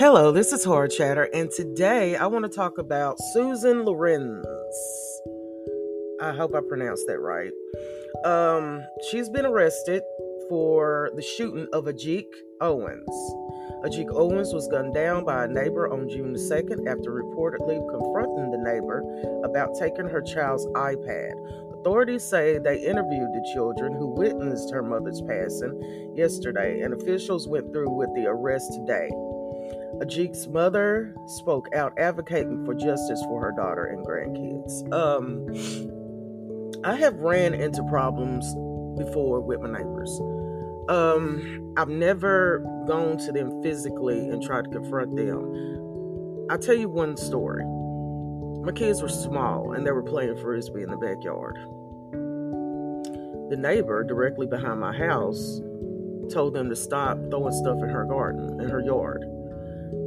Hello, this is Horror Chatter, and today I want to talk about Susan Lorincz. I hope I pronounced that right. Um, she's been arrested for the shooting of Ajike Owens. Ajike Owens was gunned down by a neighbor on June the 2nd after reportedly confronting the neighbor about taking her child's iPad. Authorities say they interviewed the children who witnessed her mother's passing yesterday, and officials went through with the arrest today. Ajike's mother spoke out advocating for justice for her daughter and grandkids. Um, I have ran into problems before with my neighbors. Um, I've never gone to them physically and tried to confront them. I'll tell you one story. My kids were small and they were playing frisbee in the backyard. The neighbor directly behind my house told them to stop throwing stuff in her garden, in her yard.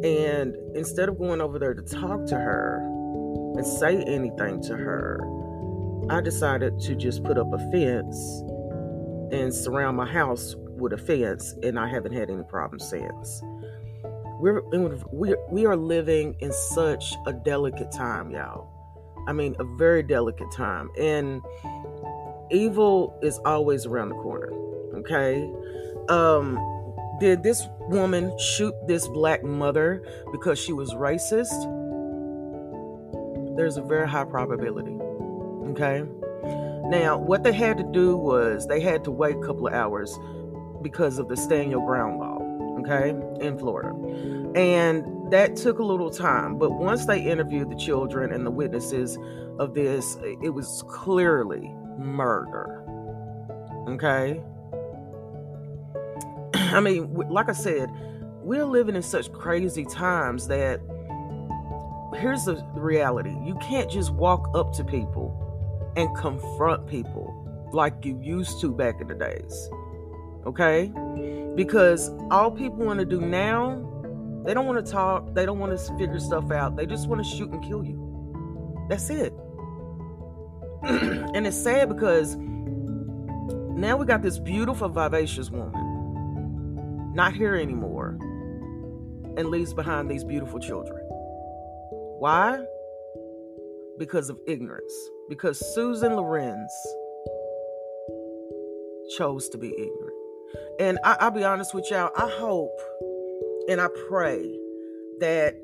And instead of going over there to talk to her and say anything to her, I decided to just put up a fence and surround my house with a fence, and I haven't had any problems since. We're we we are living in such a delicate time, y'all. I mean, a very delicate time, and evil is always around the corner. Okay, um, did this woman shoot this black mother because she was racist? There's a very high probability. Okay. Now, what they had to do was they had to wait a couple of hours because of the stand your ground law, okay, in Florida. And that took a little time. But once they interviewed the children and the witnesses of this, it was clearly murder. Okay. I mean, like I said, we're living in such crazy times that here's the reality you can't just walk up to people and confront people like you used to back in the days. Okay? Because all people want to do now, they don't want to talk, they don't want to figure stuff out, they just want to shoot and kill you. That's it. and it's sad because now we got this beautiful, vivacious woman not here anymore and leaves behind these beautiful children. Why? Because of ignorance. Because Susan Lorincz chose to be ignorant. And I, will be honest with y'all, I hope and I pray that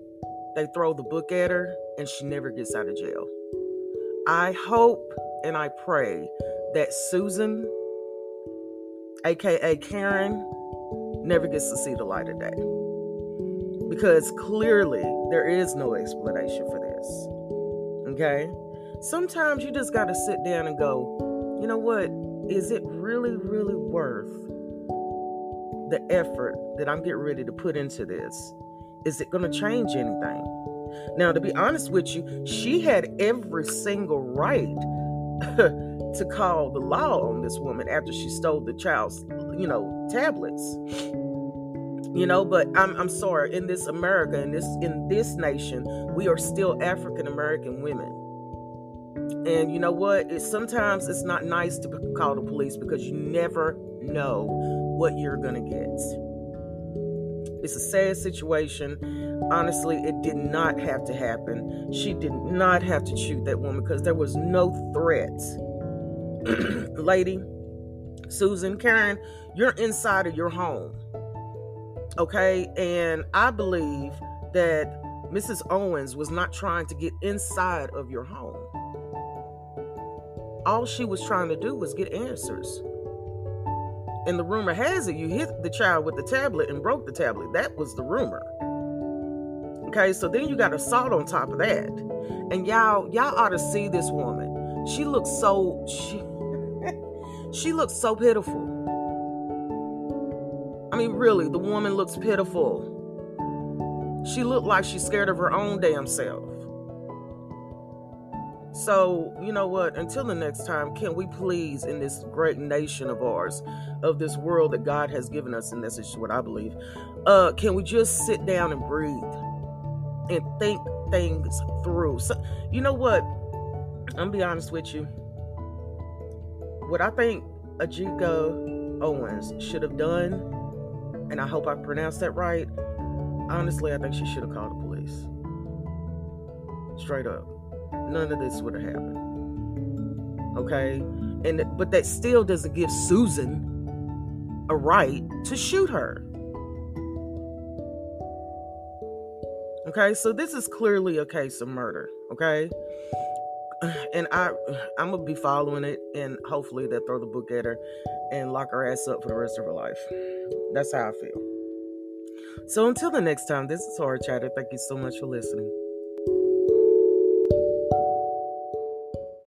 they throw the book at her and she never gets out of jail. I hope and I pray that Susan, aka Karen, never gets to see the light of day. Because clearly there is no explanation for this. Okay? Sometimes you just got to sit down and go, you know what? Is it really, really worth the effort that I'm getting ready to put into this? Is it going to change anything? Now, to be honest with you, she had every single right to call the law on this woman after she stole the child's, you know, tablets. You know, but I'm I'm sorry, in this America, in this in this nation, we are still African American women. And you know what? It's sometimes it's not nice to call the police because you never know what you're gonna get. It's a sad situation. Honestly, it did not have to happen. She did not have to shoot that woman because there was no threat. Lady, Susan, Karen, you're inside of your home. Okay? And I believe that Mrs. Owens was not trying to get inside of your home. All she was trying to do was get answers. And the rumor has it you hit the child with the tablet and broke the tablet. That was the rumor. Okay, so then you got assault on top of that. And y'all, y'all ought to see this woman. She looks so she she looks so pitiful. I mean, really, the woman looks pitiful. She looked like she's scared of her own damn self. So, you know what? Until the next time, can we please, in this great nation of ours, of this world that God has given us, and this is what I believe, uh, can we just sit down and breathe and think things through? So, you know what? I'm gonna be honest with you what I think Ajike Owens should have done, and I hope I pronounced that right, honestly, I think she should have called the police. Straight up. None of this would have happened. Okay? And but that still doesn't give Susan a right to shoot her. Okay? So this is clearly a case of murder, okay? And I I'm to be following it and hopefully they'll throw the book at her and lock her ass up for the rest of her life. That's how I feel. So until the next time, this is Horror Chatter. Thank you so much for listening.